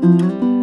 Música